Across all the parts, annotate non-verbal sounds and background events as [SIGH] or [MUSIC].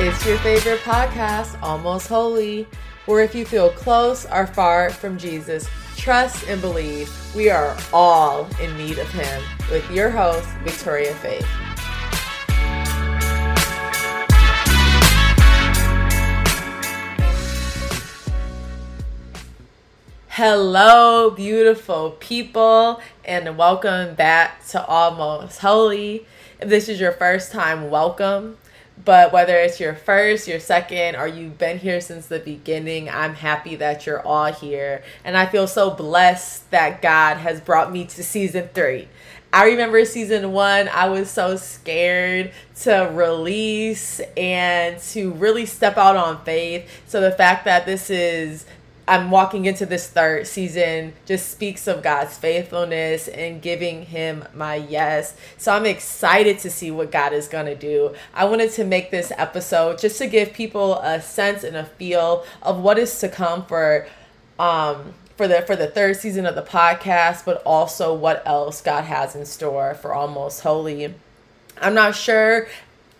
It's your favorite podcast, Almost Holy, where if you feel close or far from Jesus, trust and believe we are all in need of Him with your host, Victoria Faith. Hello, beautiful people, and welcome back to Almost Holy. If this is your first time, welcome. But whether it's your first, your second, or you've been here since the beginning, I'm happy that you're all here. And I feel so blessed that God has brought me to season three. I remember season one, I was so scared to release and to really step out on faith. So the fact that this is I'm walking into this third season just speaks of God's faithfulness and giving him my yes. So I'm excited to see what God is going to do. I wanted to make this episode just to give people a sense and a feel of what is to come for um for the for the third season of the podcast, but also what else God has in store for Almost Holy. I'm not sure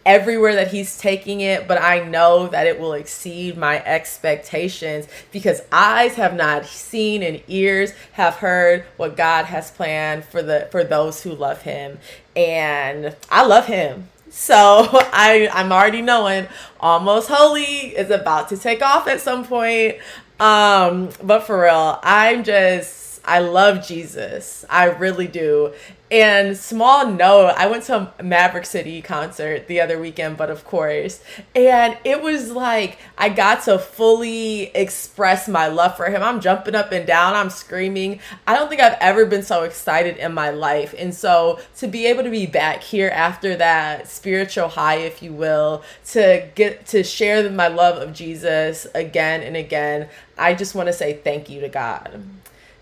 everywhere that he's taking it, but I know that it will exceed my expectations because eyes have not seen and ears have heard what God has planned for the for those who love him. And I love him. So [LAUGHS] I I'm already knowing almost holy is about to take off at some point. Um but for real, I'm just I love Jesus. I really do. And small note, I went to a Maverick City concert the other weekend, but of course, and it was like I got to fully express my love for him. I'm jumping up and down, I'm screaming. I don't think I've ever been so excited in my life. And so to be able to be back here after that spiritual high, if you will, to get to share my love of Jesus again and again, I just want to say thank you to God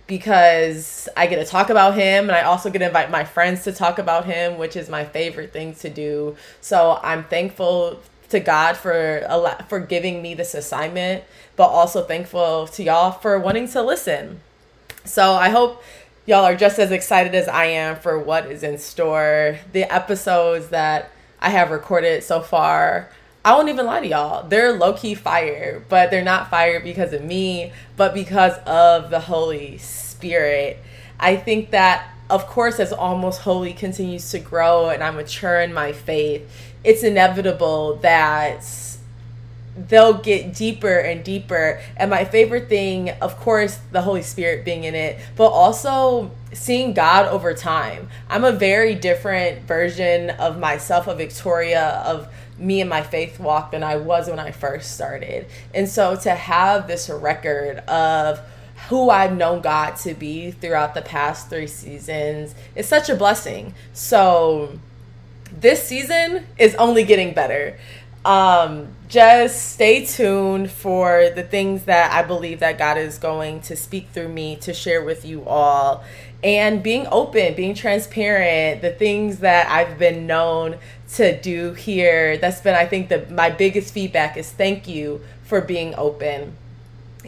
because I get to talk about him and I also get to invite my friends to talk about him, which is my favorite thing to do. So I'm thankful to God for a lot, for giving me this assignment, but also thankful to y'all for wanting to listen. So I hope y'all are just as excited as I am for what is in store. The episodes that I have recorded so far I won't even lie to y'all. They're low key fire, but they're not fire because of me, but because of the Holy Spirit. I think that, of course, as Almost Holy continues to grow and I mature in my faith, it's inevitable that they'll get deeper and deeper. And my favorite thing, of course, the Holy Spirit being in it, but also seeing God over time. I'm a very different version of myself, of Victoria, of me and my faith walk than I was when I first started. And so to have this record of who I've known God to be throughout the past three seasons is such a blessing. So this season is only getting better. Um, just stay tuned for the things that I believe that God is going to speak through me to share with you all and being open, being transparent, the things that I've been known to do here. That's been, I think, the my biggest feedback is thank you for being open.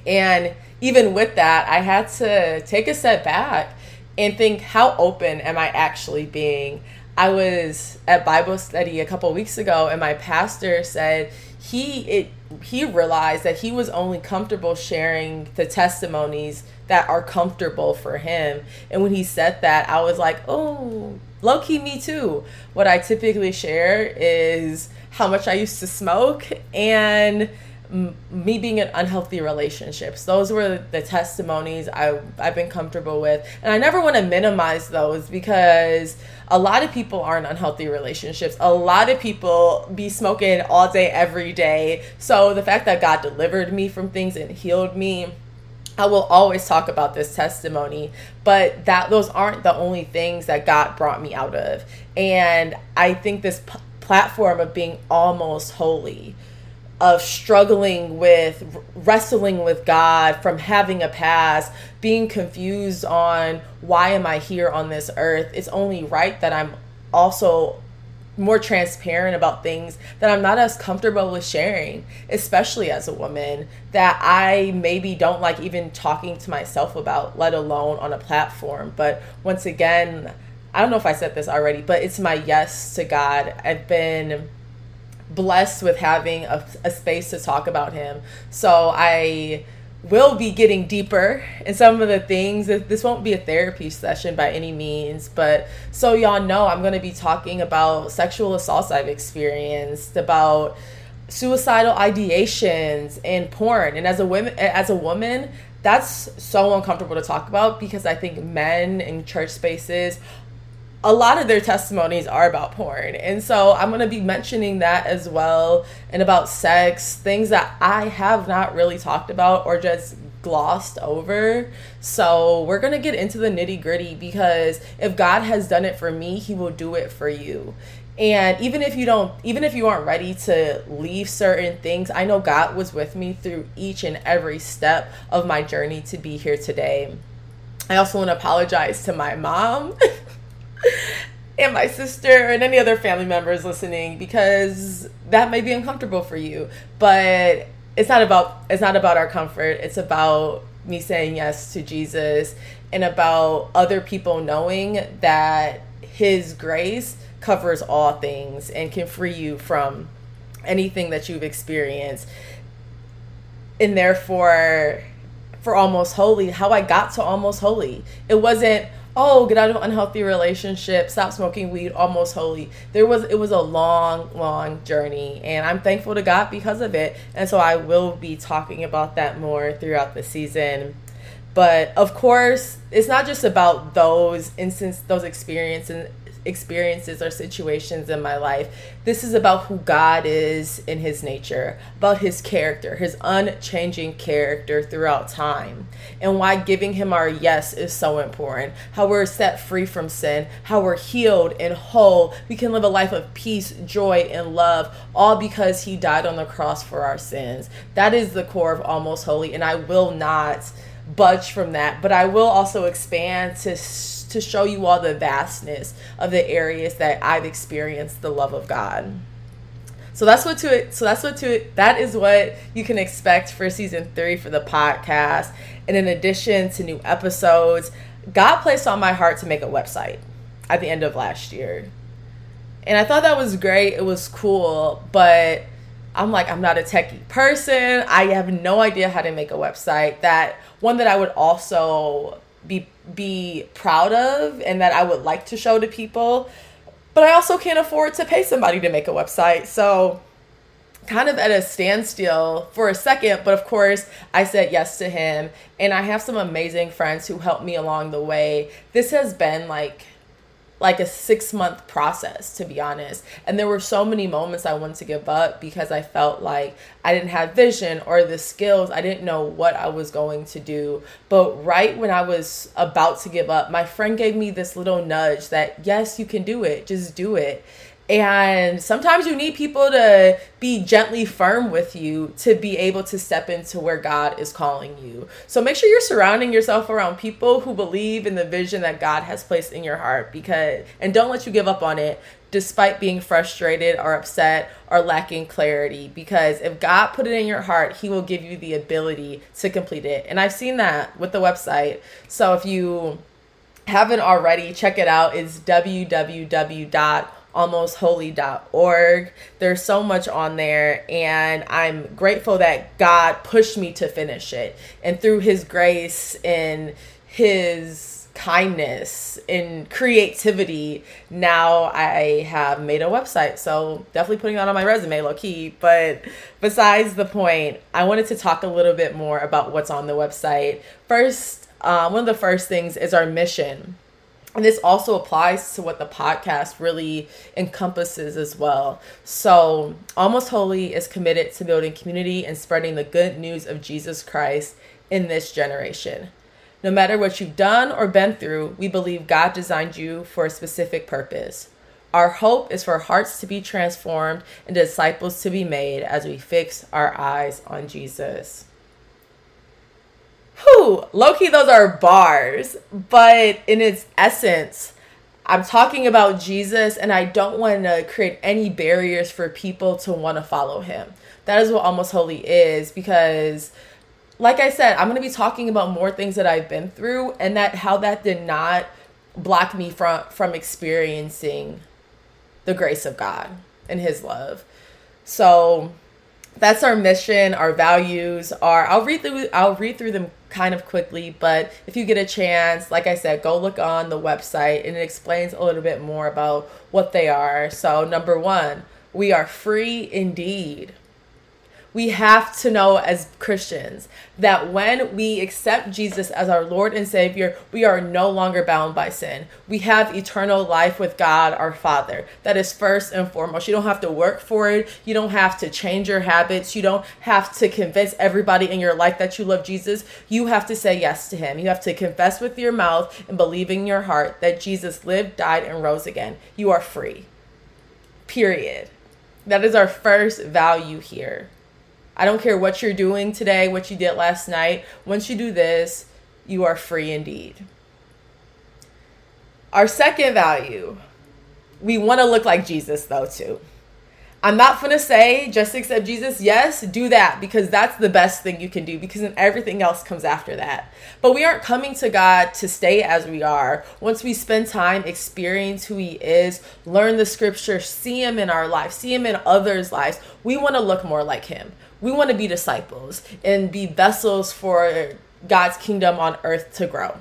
And even with that, I had to take a step back and think, how open am I actually being? I was at Bible study a couple weeks ago, and my pastor said he it he realized that he was only comfortable sharing the testimonies that are comfortable for him. And when he said that, I was like, oh, low key, me too. What I typically share is how much I used to smoke and me being in unhealthy relationships. Those were the testimonies I, I've been comfortable with. And I never want to minimize those because a lot of people are in unhealthy relationships. A lot of people be smoking all day, every day. So the fact that God delivered me from things and healed me I will always talk about this testimony, but that those aren't the only things that God brought me out of. And I think this p- platform of being almost holy, of struggling with wrestling with God, from having a past, being confused on why am I here on this earth, it's only right that I'm also more transparent about things that I'm not as comfortable with sharing, especially as a woman, that I maybe don't like even talking to myself about, let alone on a platform. But once again, I don't know if I said this already, but it's my yes to God. I've been blessed with having a, a space to talk about him. So I will be getting deeper in some of the things. This won't be a therapy session by any means, but so y'all know, I'm going to be talking about sexual assaults I've experienced, about suicidal ideations and porn. And as a woman, as a woman, that's so uncomfortable to talk about because I think men in church spaces a lot of their testimonies are about porn. And so I'm going to be mentioning that as well and about sex, things that I have not really talked about or just glossed over. So we're going to get into the nitty gritty because if God has done it for me, he will do it for you. And even if you don't, even if you aren't ready to leave certain things, I know God was with me through each and every step of my journey to be here today. I also want to apologize to my mom. [LAUGHS] [LAUGHS] and my sister and any other family members listening because that may be uncomfortable for you but it's not about it's not about our comfort. It's about me saying yes to jesus and about other people knowing that his grace covers all things and can free you from anything that you've experienced. And therefore for almost holy how i got to almost holy. It wasn't oh get out of an unhealthy relationship stop smoking weed almost holy there was it was a long long journey and i'm thankful to god because of it and so i will be talking about that more throughout the season. But of course it's not just about those instance those experiences experiences or situations in my life. This is about who God is in his nature, about his character, his unchanging character throughout time, and why giving him our yes is so important. How we're set free from sin, how we're healed and whole. We can live a life of peace, joy, and love, all because he died on the cross for our sins. That is the core of Almost Holy, and I will not budge from that, but I will also expand to to show you all the vastness of the areas that I've experienced the love of God. So that's what to it so that's what to it that is what you can expect for season 3 for the podcast. And in addition to new episodes, God placed on my heart to make a website at the end of last year. And I thought that was great. It was cool, but I'm like I'm not a techie person. I have no idea how to make a website. That one that I would also be be proud of and that I would like to show to people. But I also can't afford to pay somebody to make a website. So kind of at a standstill for a second, but of course, I said yes to him. And I have some amazing friends who helped me along the way. This has been like like a six month process to be honest. And there were so many moments i wanted to give up because i felt like i didn't have vision or the skills. I didn't know what i was going to do. But right when i was about to give up my friend gave me this little nudge that yes you can do it. Just do it and sometimes you need people to be gently firm with you to be able to step into where God is calling you. So make sure you're surrounding yourself around people who believe in the vision that God has placed in your heart because and don't let you give up on it despite being frustrated or upset or lacking clarity because if God put it in your heart, he will give you the ability to complete it. And I've seen that with the website. So if you haven't already, check it out. It's www almostholy.org. There's so much on there, and I'm grateful that God pushed me to finish it. And through His grace and His kindness and creativity, now I have made a website. So definitely putting that on my resume, low key. But besides the point, I wanted to talk a little bit more about what's on the website. First, uh, one of the first things is our mission and this also applies to what the podcast really encompasses as well. So, Almost Holy is committed to building community and spreading the good news of Jesus Christ in this generation. No matter what you've done or been through, we believe God designed you for a specific purpose. Our hope is for hearts to be transformed and disciples to be made as we fix our eyes on Jesus whew, low key, those are bars, but in its essence, I'm talking about Jesus, and I don't want to create any barriers for people to want to follow him. That is what Almost Holy is because, like I said, I'm going to be talking about more things that I've been through, and that how that did not block me from from experiencing the grace of God and His love. So that's our mission, our values are I'll read through I'll read through them kind of quickly, but if you get a chance, like I said, go look on the website and it explains a little bit more about what they are. So number 1, we are free indeed we have to know as Christians that when we accept Jesus as our Lord and Savior, we are no longer bound by sin. We have eternal life with God, our Father. That is first and foremost. You don't have to work for it. You don't have to change your habits. You don't have to convince everybody in your life that you love Jesus. You have to say yes to Him. You have to confess with your mouth and believe in your heart that Jesus lived, died, and rose again. You are free. Period. That is our first value here. I don't care what you're doing today, what you did last night. Once you do this, you are free indeed. Our second value, we want to look like Jesus though, too. I'm not going to say just accept Jesus. Yes, do that because that's the best thing you can do because then everything else comes after that. But we aren't coming to God to stay as we are. Once we spend time experience who he is, learn the scripture, see him in our life, see him in others' lives, we want to look more like him we want to be disciples and be vessels for God's kingdom on earth to grow.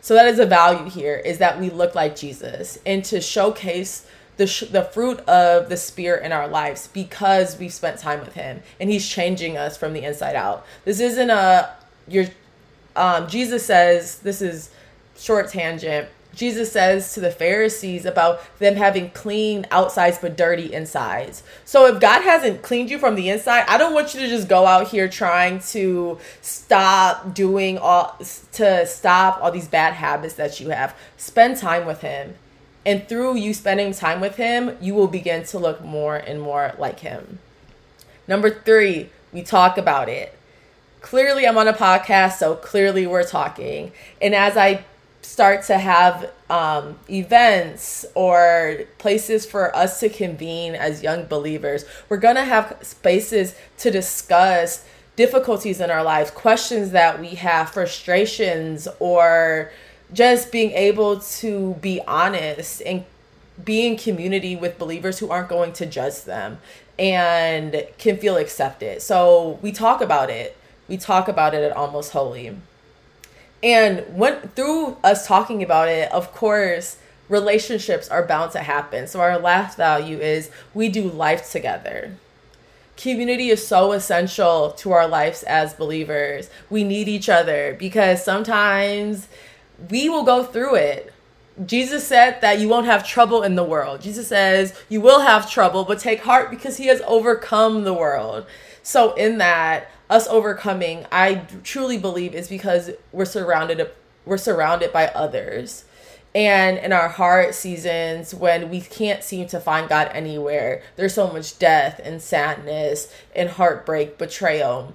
So that is a value here is that we look like Jesus and to showcase the sh- the fruit of the spirit in our lives because we've spent time with him and he's changing us from the inside out. This isn't a your um Jesus says this is short tangent Jesus says to the Pharisees about them having clean outsides but dirty insides. So if God hasn't cleaned you from the inside, I don't want you to just go out here trying to stop doing all to stop all these bad habits that you have. Spend time with him. And through you spending time with him, you will begin to look more and more like him. Number 3, we talk about it. Clearly I'm on a podcast, so clearly we're talking. And as I start to have um, events or places for us to convene as young believers. We're going to have spaces to discuss difficulties in our lives, questions that we have, frustrations, or just being able to be honest and be in community with believers who aren't going to judge them and can feel accepted. So we talk about it. We talk about it at Almost Holy. And went through us talking about it, of course, relationships are bound to happen. So our last value is we do life together. Community is so essential to our lives as believers. We need each other because sometimes we will go through it. Jesus said that you won't have trouble in the world. Jesus says you will have trouble, but take heart because he has overcome the world. So, in that, us overcoming, I truly believe is because we're surrounded we're surrounded by others. And in our hard seasons when we can't seem to find God anywhere, there's so much death and sadness and heartbreak, betrayal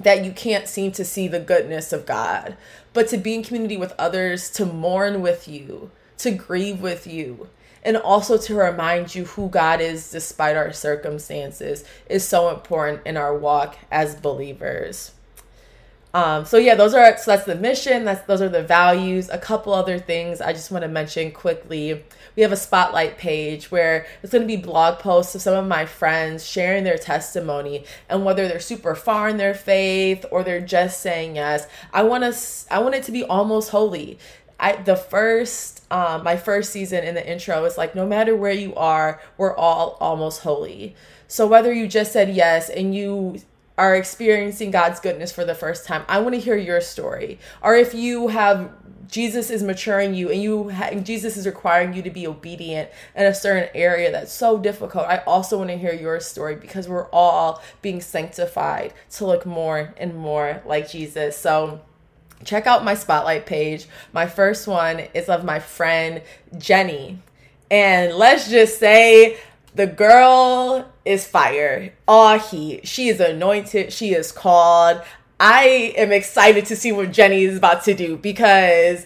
that you can't seem to see the goodness of God. But to be in community with others, to mourn with you, to grieve with you, and also to remind you who God is despite our circumstances is so important in our walk as believers. Um, so yeah, those are so that's the mission. That's those are the values. A couple other things I just want to mention quickly. We have a spotlight page where it's going to be blog posts of some of my friends sharing their testimony and whether they're super far in their faith or they're just saying yes. I want to I want it to be almost holy. I the first um my first season in the intro is like no matter where you are, we're all almost holy. So whether you just said yes and you are experiencing God's goodness for the first time, I want to hear your story. Or if you have Jesus is maturing you and you ha- Jesus is requiring you to be obedient in a certain area that's so difficult. I also want to hear your story because we're all being sanctified to look more and more like Jesus. So check out my spotlight page. My first one is of my friend Jenny. And let's just say the girl is fire. All heat. She is anointed. She is called. I am excited to see what Jenny is about to do because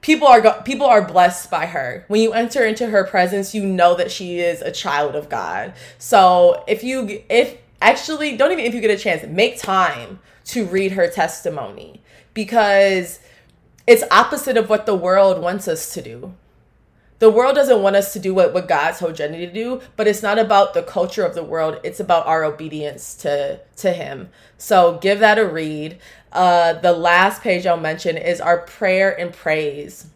people are people are blessed by her. When you enter into her presence, you know that she is a child of God. So, if you if actually don't even if you get a chance, make time to read her testimony because it's opposite of what the world wants us to do. the world doesn't want us to do what, what God told Jenny to do, but it's not about the culture of the world. It's about our obedience to to Him. So give that a read. Uh, the last page I'll mention is our prayer and praise.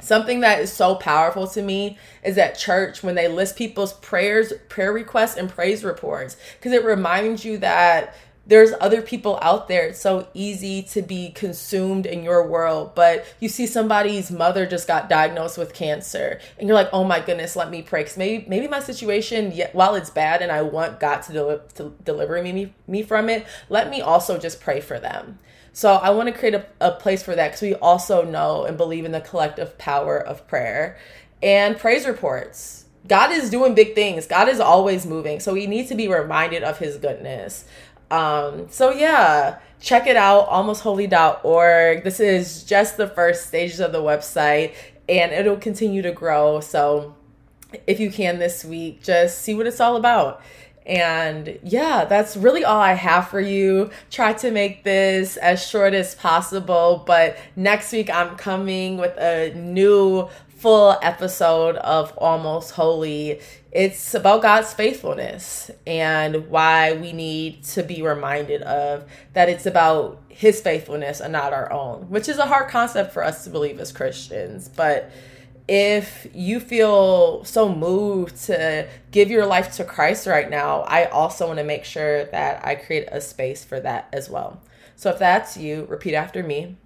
Something that is so powerful to me is at church when they list people's prayers, prayer requests, and praise reports, because it reminds you that there's other people out there. It's so easy to be consumed in your world, but you see somebody's mother just got diagnosed with cancer, and you're like, "Oh my goodness, let me pray." Cause maybe maybe my situation, while it's bad, and I want God to, to deliver me me from it, let me also just pray for them. So I want to create a, a place for that because we also know and believe in the collective power of prayer and praise reports. God is doing big things. God is always moving. So we need to be reminded of his goodness. Um, so yeah, check it out, almostholy.org. This is just the first stages of the website and it'll continue to grow. So if you can this week, just see what it's all about. And yeah, that's really all I have for you. Try to make this as short as possible, but next week I'm coming with a new full episode of Almost Holy. It's about God's faithfulness and why we need to be reminded of that it's about his faithfulness and not our own, which is a hard concept for us to believe as Christians. But if you feel so moved to give your life to Christ right now, I also want to make sure that I create a space for that as well. So if that's you, repeat after me.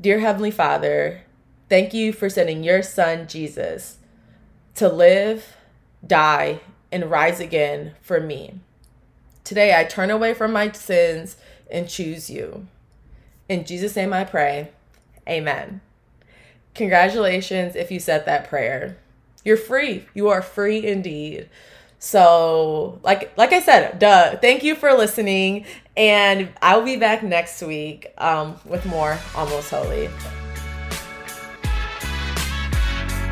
Dear Heavenly Father, Thank you for sending your son, Jesus, to live, die, and rise again for me. Today, I turn away from my sins and choose you. In Jesus' name I pray. Amen. Congratulations if you said that prayer. You're free. You are free indeed. So, like like I said, duh. Thank you for listening, and I'll be back next week um, with more Almost Holy.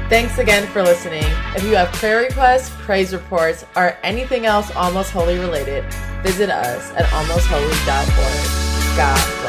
Thanks again for listening. If you have prayer requests, praise reports, or anything else Almost Holy related, visit us at almostholy.org.